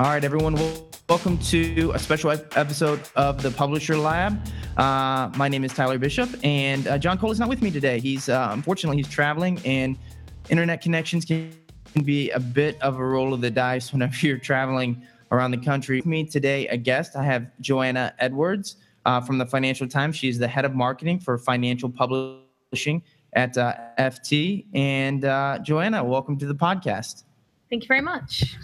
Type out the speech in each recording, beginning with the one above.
All right, everyone. Welcome to a special episode of the Publisher Lab. Uh, my name is Tyler Bishop, and uh, John Cole is not with me today. He's uh, unfortunately he's traveling, and internet connections can be a bit of a roll of the dice whenever you're traveling around the country. With me today, a guest. I have Joanna Edwards uh, from the Financial Times. She's the head of marketing for financial publishing at uh, FT. And uh, Joanna, welcome to the podcast. Thank you very much.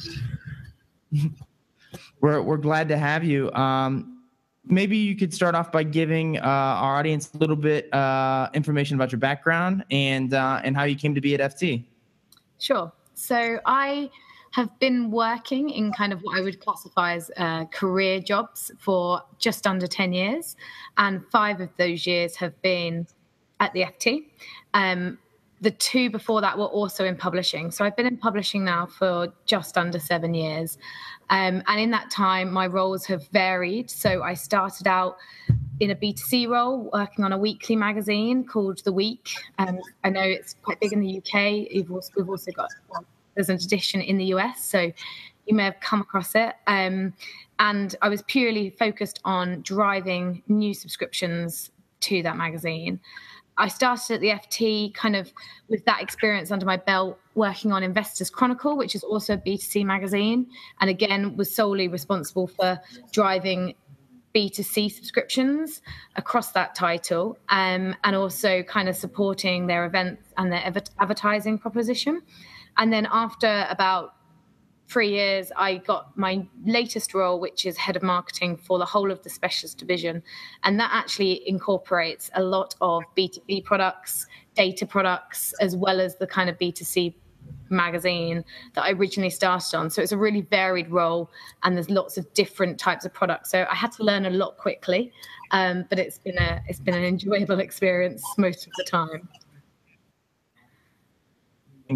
we're we're glad to have you. Um, maybe you could start off by giving uh, our audience a little bit uh, information about your background and uh, and how you came to be at FT. Sure. So I have been working in kind of what I would classify as uh, career jobs for just under 10 years. And five of those years have been at the FT. Um, the two before that were also in publishing. So I've been in publishing now for just under seven years. Um, and in that time, my roles have varied. So I started out in a B2C role, working on a weekly magazine called The Week. Um, I know it's quite big in the UK. Also, we've also got, well, there's an edition in the US. So you may have come across it. Um, and I was purely focused on driving new subscriptions to that magazine. I started at the FT kind of with that experience under my belt, working on Investors Chronicle, which is also a B2C magazine, and again was solely responsible for driving B2C subscriptions across that title, um, and also kind of supporting their events and their advertising proposition. And then after about three years, I got my latest role, which is head of marketing for the whole of the specialist division. And that actually incorporates a lot of B2B products, data products, as well as the kind of B2C magazine that I originally started on. So it's a really varied role and there's lots of different types of products. So I had to learn a lot quickly. Um, but it's been a it's been an enjoyable experience most of the time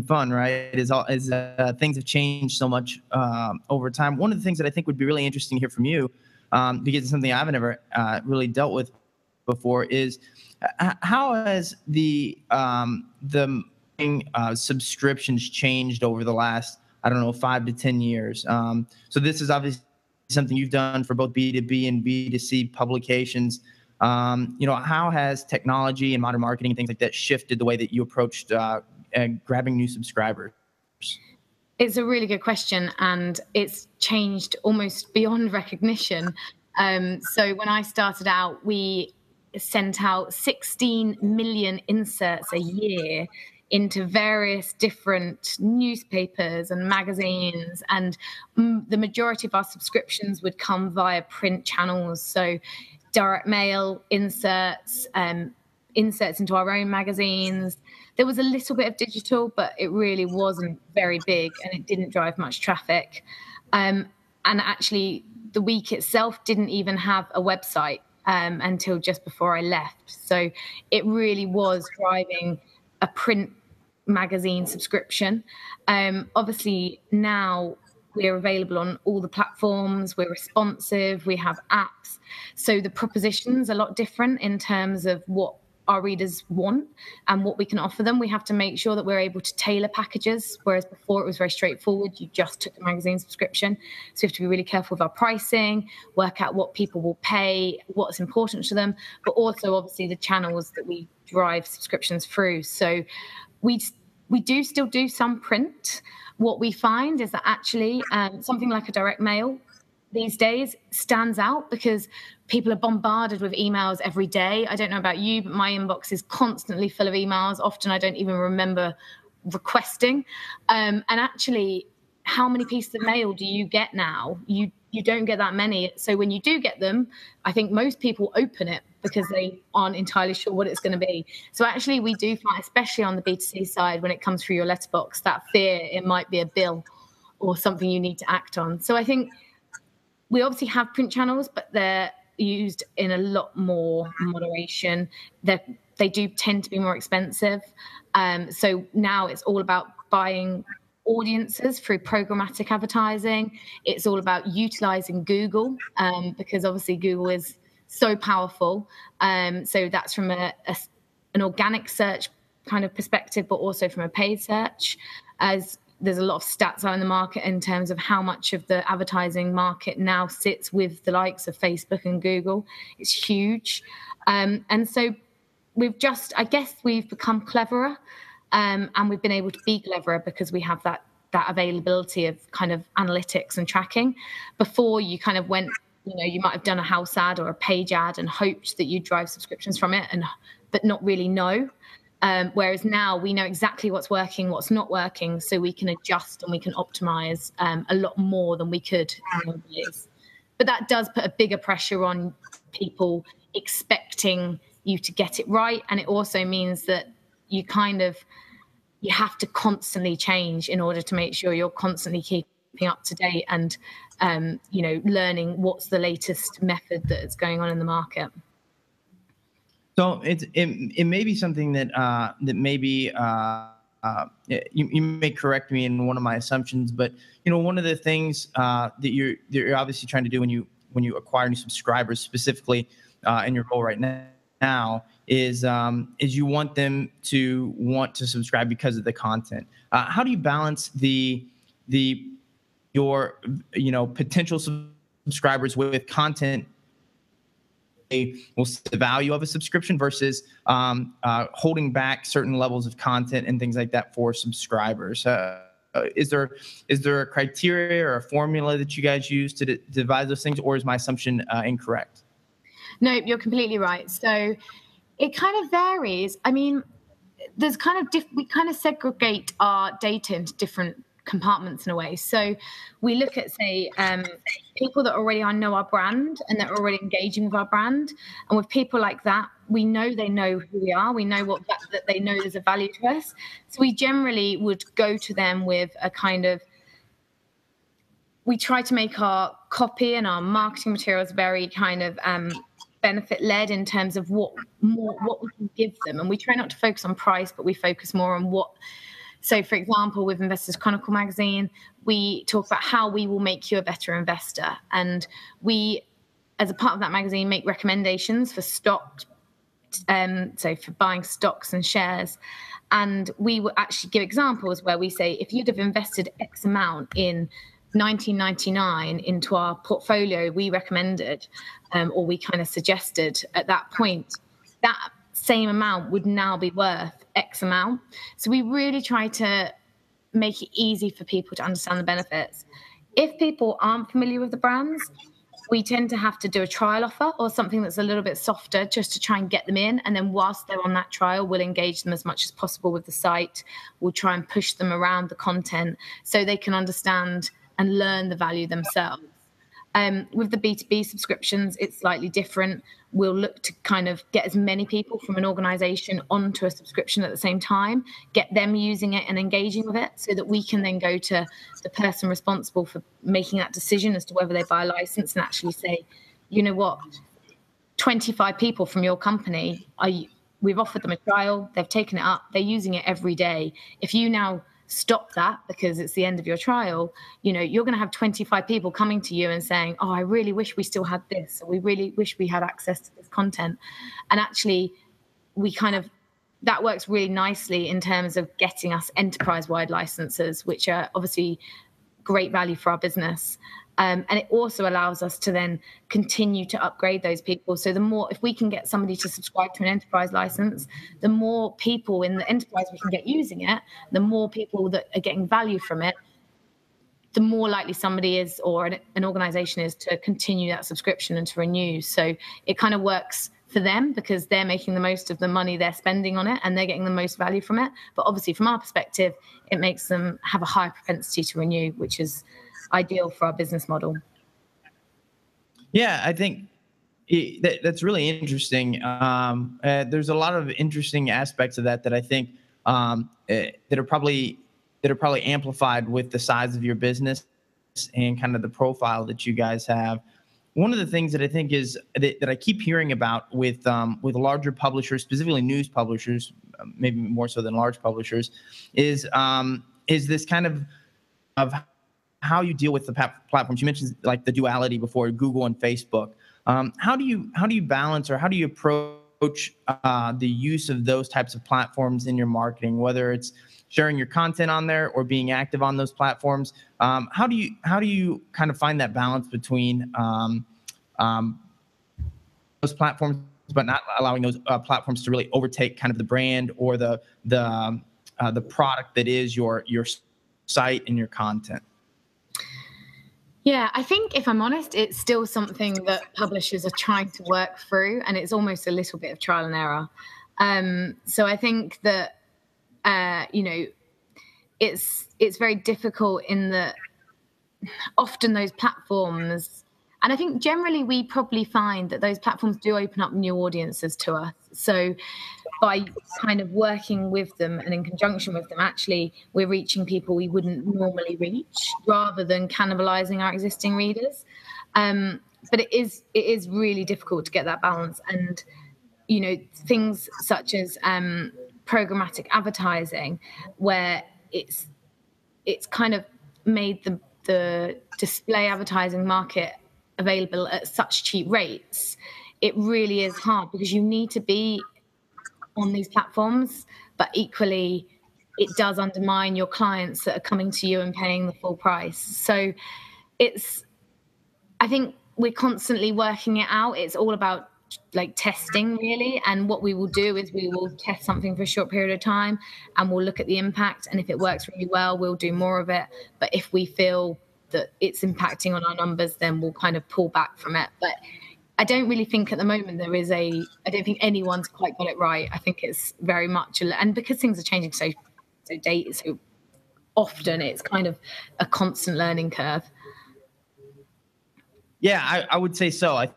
fun, right? Is all is uh, things have changed so much um, over time. One of the things that I think would be really interesting to hear from you, um, because it's something I've never uh, really dealt with before, is uh, how has the um, the uh, subscriptions changed over the last I don't know five to ten years? Um, so this is obviously something you've done for both B two B and B two C publications. Um, you know, how has technology and modern marketing and things like that shifted the way that you approached uh, uh, grabbing new subscribers? It's a really good question, and it's changed almost beyond recognition. Um, so when I started out, we sent out 16 million inserts a year into various different newspapers and magazines and the majority of our subscriptions would come via print channels so direct mail inserts um, inserts into our own magazines. There was a little bit of digital, but it really wasn't very big and it didn't drive much traffic. Um, and actually, the week itself didn't even have a website um, until just before I left. So it really was driving a print magazine subscription. Um, obviously, now we're available on all the platforms, we're responsive, we have apps. So the proposition's are a lot different in terms of what our readers want and what we can offer them. We have to make sure that we're able to tailor packages, whereas before it was very straightforward. You just took a magazine subscription. So we have to be really careful with our pricing, work out what people will pay, what's important to them, but also obviously the channels that we drive subscriptions through. So we we do still do some print. What we find is that actually um, something like a direct mail these days stands out because people are bombarded with emails every day. I don't know about you, but my inbox is constantly full of emails. Often I don't even remember requesting. Um, and actually, how many pieces of mail do you get now? You you don't get that many. So when you do get them, I think most people open it because they aren't entirely sure what it's going to be. So actually, we do find, especially on the B2C side, when it comes through your letterbox, that fear it might be a bill or something you need to act on. So I think we obviously have print channels, but they're used in a lot more moderation. They they do tend to be more expensive. Um, so now it's all about buying audiences through programmatic advertising. It's all about utilizing Google um, because obviously Google is so powerful. Um, so that's from a, a, an organic search kind of perspective, but also from a paid search. As there's a lot of stats out in the market in terms of how much of the advertising market now sits with the likes of Facebook and Google. It's huge. Um, and so we've just, I guess, we've become cleverer um, and we've been able to be cleverer because we have that that availability of kind of analytics and tracking. Before you kind of went, you know, you might have done a house ad or a page ad and hoped that you'd drive subscriptions from it, and but not really know. Um, whereas now we know exactly what's working, what's not working, so we can adjust and we can optimize um, a lot more than we could. But that does put a bigger pressure on people expecting you to get it right, and it also means that you kind of you have to constantly change in order to make sure you're constantly keeping up to date and um, you know learning what's the latest method that's going on in the market so it's it, it may be something that uh, that maybe uh, uh, you, you may correct me in one of my assumptions but you know one of the things uh, that you're that you're obviously trying to do when you when you acquire new subscribers specifically uh, in your role right now is um, is you want them to want to subscribe because of the content. Uh, how do you balance the the your you know potential subscribers with content? Will see the value of a subscription versus um, uh, holding back certain levels of content and things like that for subscribers. Uh, uh is there is there a criteria or a formula that you guys use to d- devise those things, or is my assumption uh, incorrect? No, you're completely right. So it kind of varies. I mean, there's kind of diff- we kind of segregate our data into different compartments in a way. So we look at, say, um, people that already know our brand and that are already engaging with our brand. And with people like that, we know they know who we are. We know what that, that they know there's a value to us. So we generally would go to them with a kind of we try to make our copy and our marketing materials very kind of um, benefit led in terms of what more what we can give them and we try not to focus on price but we focus more on what so for example with investors chronicle magazine we talk about how we will make you a better investor. And we as a part of that magazine make recommendations for stock um, so for buying stocks and shares. And we will actually give examples where we say if you'd have invested x amount in 1999 into our portfolio we recommended um, or we kind of suggested at that point that same amount would now be worth x amount so we really try to make it easy for people to understand the benefits if people aren't familiar with the brands we tend to have to do a trial offer or something that's a little bit softer just to try and get them in and then whilst they're on that trial we'll engage them as much as possible with the site we'll try and push them around the content so they can understand and learn the value themselves. Um, with the B2B subscriptions, it's slightly different. We'll look to kind of get as many people from an organization onto a subscription at the same time, get them using it and engaging with it so that we can then go to the person responsible for making that decision as to whether they buy a license and actually say, you know what, 25 people from your company, are, we've offered them a trial, they've taken it up, they're using it every day. If you now stop that because it's the end of your trial you know you're going to have 25 people coming to you and saying oh i really wish we still had this or we really wish we had access to this content. And actually we kind of that works really nicely in terms of getting us enterprise wide licenses which are obviously great value for our business um, and it also allows us to then continue to upgrade those people. So the more, if we can get somebody to subscribe to an enterprise license, the more people in the enterprise we can get using it, the more people that are getting value from it, the more likely somebody is or an, an organization is to continue that subscription and to renew. So it kind of works for them because they're making the most of the money they're spending on it and they're getting the most value from it. But obviously, from our perspective, it makes them have a higher propensity to renew, which is ideal for our business model. Yeah, I think it, that, that's really interesting. Um, uh, there's a lot of interesting aspects of that that I think um, uh, that are probably that are probably amplified with the size of your business and kind of the profile that you guys have. One of the things that I think is that, that I keep hearing about with um, with larger publishers, specifically news publishers, maybe more so than large publishers, is um, is this kind of of how you deal with the platforms. You mentioned like the duality before Google and Facebook. Um, how do you how do you balance or how do you approach uh, the use of those types of platforms in your marketing, whether it's sharing your content on there or being active on those platforms. Um, how do you how do you kind of find that balance between um, um, those platforms, but not allowing those uh, platforms to really overtake kind of the brand or the the uh, the product that is your your site and your content? Yeah, I think if I'm honest, it's still something that publishers are trying to work through, and it's almost a little bit of trial and error. Um, so I think that uh, you know, it's it's very difficult in that often those platforms and I think generally we probably find that those platforms do open up new audiences to us. So by kind of working with them and in conjunction with them, actually we're reaching people we wouldn't normally reach rather than cannibalizing our existing readers. Um, but it is it is really difficult to get that balance and you know things such as um, programmatic advertising where it's it's kind of made the the display advertising market available at such cheap rates it really is hard because you need to be on these platforms but equally it does undermine your clients that are coming to you and paying the full price. So it's i think we're constantly working it out. It's all about like testing really and what we will do is we will test something for a short period of time and we'll look at the impact and if it works really well we'll do more of it. But if we feel that it's impacting on our numbers then we'll kind of pull back from it. But i don't really think at the moment there is a i don't think anyone's quite got it right. I think it's very much and because things are changing so so date so often it's kind of a constant learning curve. Yeah i, I would say so. I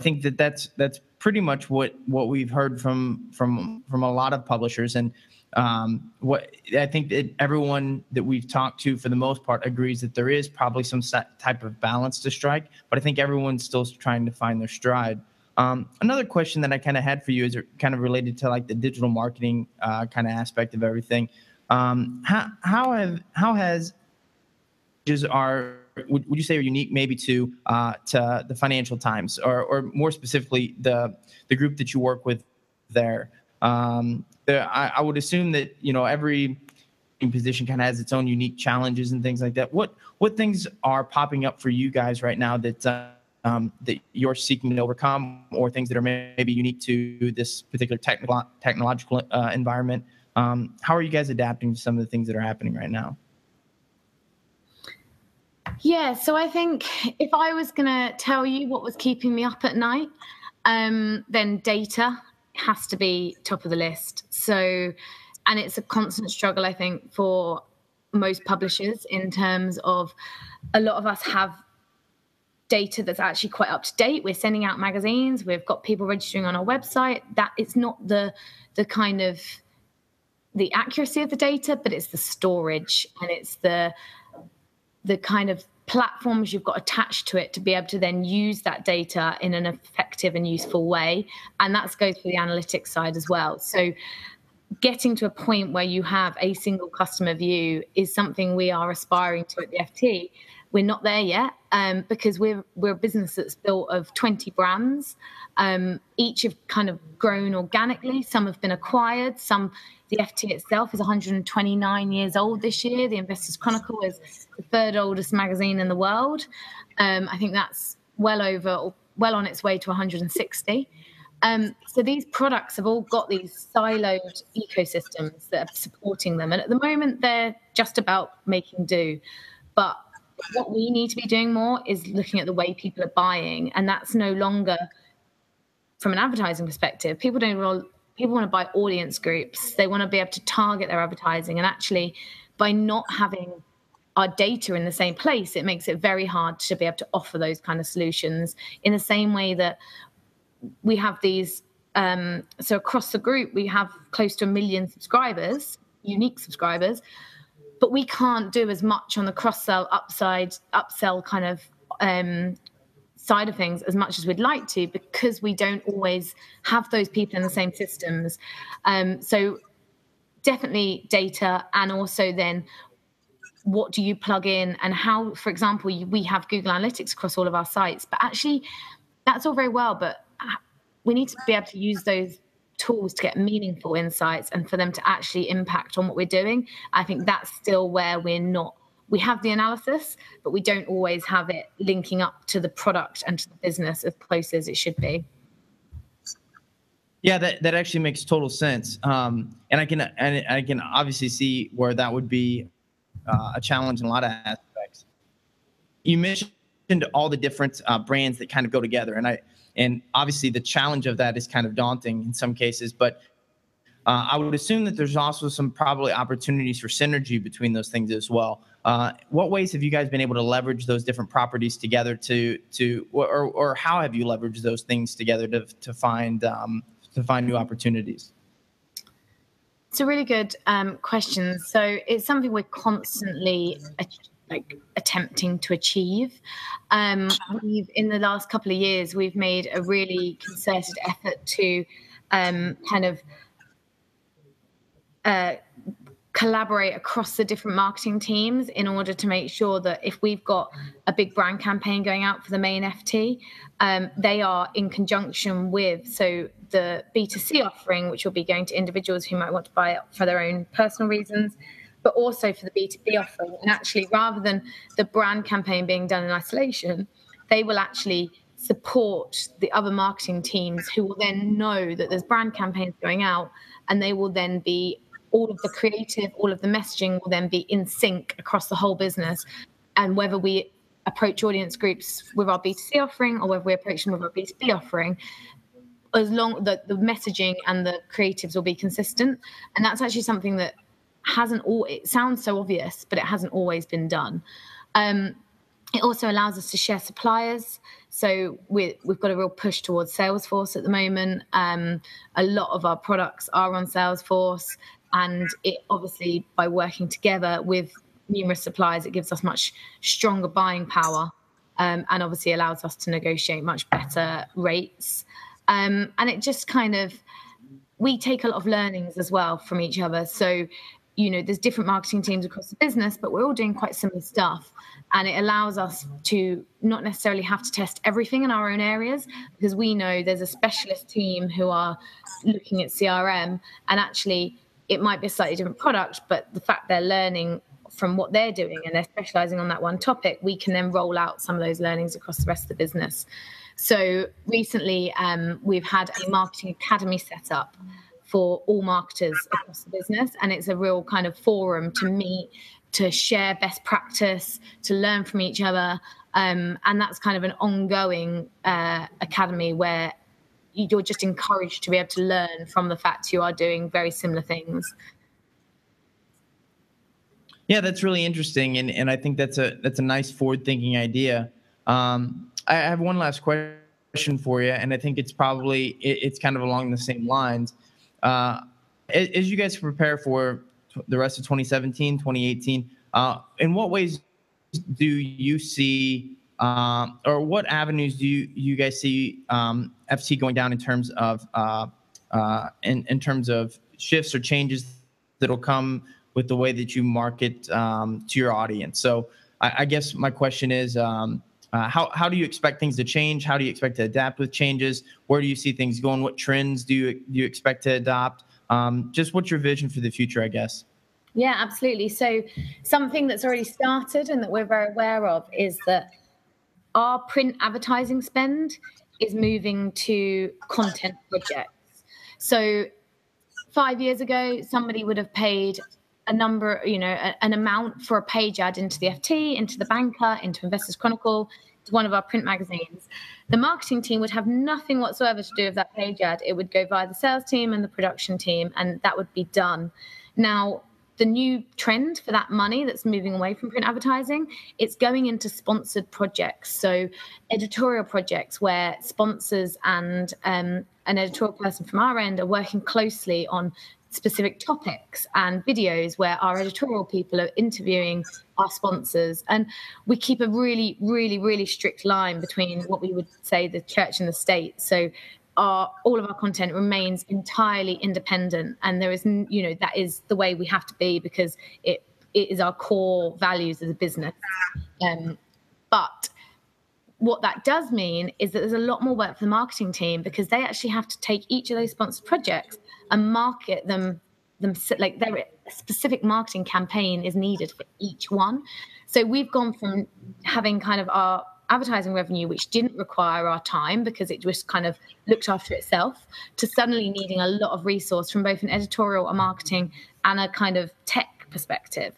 think that that's that's pretty much what what we've heard from from from a lot of publishers. And um, what I think that everyone that we've talked to for the most part agrees that there is probably some type of balance to strike, but I think everyone's still trying to find their stride. Um, another question that I kind of had for you is kind of related to like the digital marketing uh, kind of aspect of everything. Um, how how have how has are would, would you say are unique maybe to uh, to the Financial Times or or more specifically the the group that you work with there? Um, I, I would assume that you know every position kind of has its own unique challenges and things like that. What what things are popping up for you guys right now that um, that you're seeking to overcome, or things that are maybe unique to this particular technical technological uh, environment? Um, how are you guys adapting to some of the things that are happening right now? Yeah, so I think if I was going to tell you what was keeping me up at night, um, then data has to be top of the list. So, and it's a constant struggle, I think, for most publishers in terms of a lot of us have data that's actually quite up to date. We're sending out magazines. We've got people registering on our website. That it's not the the kind of the accuracy of the data, but it's the storage and it's the the kind of platforms you've got attached to it to be able to then use that data in an effective and useful way. And that goes for the analytics side as well. So getting to a point where you have a single customer view is something we are aspiring to at the FT. We're not there yet um, because we're we're a business that's built of 20 brands. Um, each have kind of grown organically. Some have been acquired. Some the FT itself is 129 years old this year. The Investors Chronicle is the third oldest magazine in the world. Um, I think that's well over, well on its way to 160. Um, so these products have all got these siloed ecosystems that are supporting them. And at the moment, they're just about making do. But what we need to be doing more is looking at the way people are buying. And that's no longer from an advertising perspective. People don't people want to buy audience groups. They want to be able to target their advertising. And actually, by not having our data in the same place, it makes it very hard to be able to offer those kind of solutions in the same way that we have these. Um, so across the group, we have close to a million subscribers, unique subscribers, but we can't do as much on the cross sell, upside, upsell kind of um, side of things as much as we'd like to because we don't always have those people in the same systems. Um, so definitely data and also then what do you plug in and how for example we have google analytics across all of our sites but actually that's all very well but we need to be able to use those tools to get meaningful insights and for them to actually impact on what we're doing. I think that's still where we're not. We have the analysis, but we don't always have it linking up to the product and to the business as close as it should be. Yeah, that, that actually makes total sense. Um, and I can and I can obviously see where that would be uh, a challenge in a lot of aspects. You mentioned all the different uh, brands that kind of go together, and I and obviously the challenge of that is kind of daunting in some cases. But uh, I would assume that there's also some probably opportunities for synergy between those things as well. Uh, what ways have you guys been able to leverage those different properties together to to or or how have you leveraged those things together to to find um, to find new opportunities? It's a really good um, question. So it's something we're constantly like attempting to achieve. Um, we've in the last couple of years we've made a really concerted effort to um, kind of uh, collaborate across the different marketing teams in order to make sure that if we've got a big brand campaign going out for the main FT, um, they are in conjunction with so the B2C offering, which will be going to individuals who might want to buy it for their own personal reasons, but also for the B2B offering. And actually, rather than the brand campaign being done in isolation, they will actually support the other marketing teams who will then know that there's brand campaigns going out and they will then be all of the creative, all of the messaging will then be in sync across the whole business. And whether we approach audience groups with our B2C offering or whether we approach them with our B2B offering, as long that the messaging and the creatives will be consistent. And that's actually something that hasn't all it sounds so obvious, but it hasn't always been done. Um, it also allows us to share suppliers. So we have got a real push towards Salesforce at the moment. Um, a lot of our products are on Salesforce and it obviously by working together with numerous suppliers it gives us much stronger buying power um, and obviously allows us to negotiate much better rates um, and it just kind of we take a lot of learnings as well from each other so you know there's different marketing teams across the business but we're all doing quite similar stuff and it allows us to not necessarily have to test everything in our own areas because we know there's a specialist team who are looking at crm and actually it might be a slightly different product, but the fact they're learning from what they're doing and they're specializing on that one topic, we can then roll out some of those learnings across the rest of the business. So recently, um, we've had a marketing academy set up for all marketers across the business, and it's a real kind of forum to meet, to share best practice, to learn from each other. Um, and that's kind of an ongoing uh, academy where you're just encouraged to be able to learn from the fact you are doing very similar things. Yeah, that's really interesting, and and I think that's a that's a nice forward thinking idea. Um, I have one last question for you, and I think it's probably it, it's kind of along the same lines. Uh, as you guys prepare for the rest of 2017, 2018, uh, in what ways do you see um, or what avenues do you you guys see um, FT going down in terms of uh, uh, in in terms of shifts or changes that'll come with the way that you market um, to your audience? So I, I guess my question is. Um, uh, how, how do you expect things to change? How do you expect to adapt with changes? Where do you see things going? What trends do you do you expect to adopt? Um, just what's your vision for the future? I guess. Yeah, absolutely. So something that's already started and that we're very aware of is that our print advertising spend is moving to content projects. So five years ago, somebody would have paid a number, you know, a, an amount for a page ad into the FT, into the Banker, into Investors Chronicle, to one of our print magazines. The marketing team would have nothing whatsoever to do with that page ad. It would go via the sales team and the production team, and that would be done. Now, the new trend for that money that's moving away from print advertising it's going into sponsored projects so editorial projects where sponsors and um, an editorial person from our end are working closely on specific topics and videos where our editorial people are interviewing our sponsors. And we keep a really really really strict line between what we would say the church and the state. So our all of our content remains entirely independent. And there is you know that is the way we have to be because it it is our core values as a business. Um, but what that does mean is that there's a lot more work for the marketing team because they actually have to take each of those sponsored projects and market them them like their specific marketing campaign is needed for each one so we've gone from having kind of our advertising revenue which didn't require our time because it just kind of looked after itself to suddenly needing a lot of resource from both an editorial a marketing and a kind of tech perspective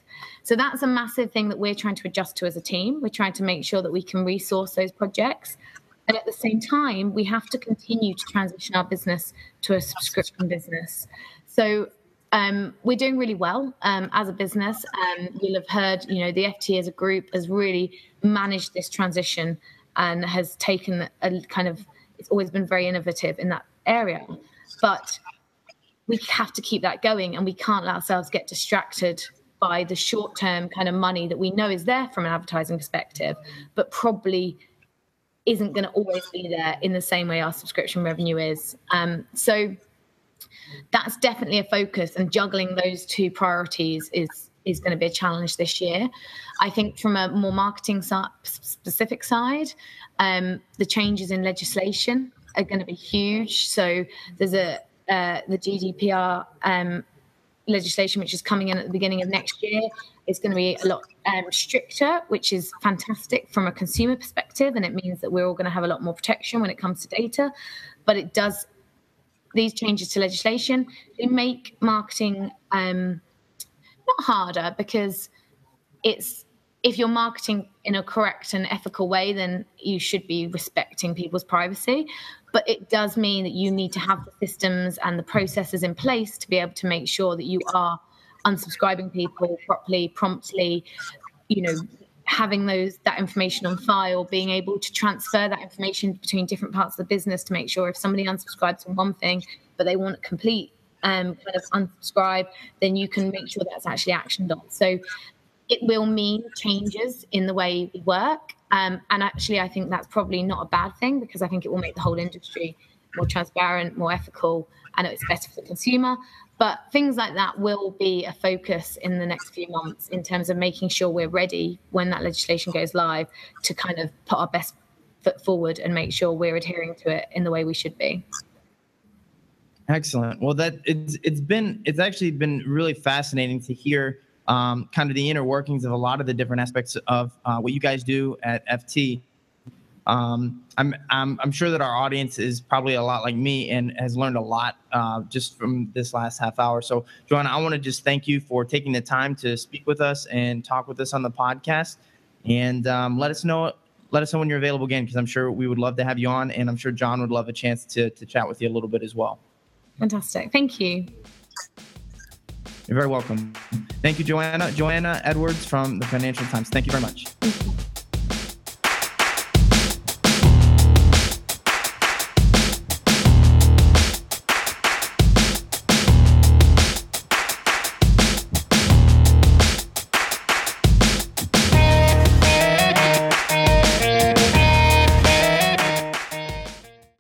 so that's a massive thing that we're trying to adjust to as a team. We're trying to make sure that we can resource those projects. And at the same time, we have to continue to transition our business to a subscription business. So um, we're doing really well um, as a business. Um, you'll have heard, you know, the FT as a group has really managed this transition and has taken a kind of, it's always been very innovative in that area. But we have to keep that going and we can't let ourselves get distracted by the short term kind of money that we know is there from an advertising perspective, but probably isn't going to always be there in the same way our subscription revenue is. Um, so that's definitely a focus, and juggling those two priorities is is going to be a challenge this year. I think from a more marketing specific side, um, the changes in legislation are going to be huge. So there's a uh, the GDPR um, legislation which is coming in at the beginning of next year is going to be a lot um, stricter, which is fantastic from a consumer perspective, and it means that we're all going to have a lot more protection when it comes to data. But it does these changes to legislation they make marketing um, not harder because it's if you're marketing in a correct and ethical way, then you should be respecting people's privacy but it does mean that you need to have the systems and the processes in place to be able to make sure that you are unsubscribing people properly promptly you know having those that information on file being able to transfer that information between different parts of the business to make sure if somebody unsubscribes from one thing but they want complete um, kind of unsubscribe then you can make sure that's actually actioned on so it will mean changes in the way we work um, and actually, I think that's probably not a bad thing because I think it will make the whole industry more transparent, more ethical, and it's better for the consumer. But things like that will be a focus in the next few months in terms of making sure we're ready when that legislation goes live to kind of put our best foot forward and make sure we're adhering to it in the way we should be. Excellent. Well, that it's it's been it's actually been really fascinating to hear um, kind of the inner workings of a lot of the different aspects of uh, what you guys do at FT. Um, I'm, I'm, I'm sure that our audience is probably a lot like me and has learned a lot uh, just from this last half hour. So, Joanna, I want to just thank you for taking the time to speak with us and talk with us on the podcast, and um, let us know let us know when you're available again because I'm sure we would love to have you on, and I'm sure John would love a chance to to chat with you a little bit as well. Fantastic, thank you. You're very welcome. Thank you, Joanna. Joanna Edwards from the Financial Times. Thank you very much.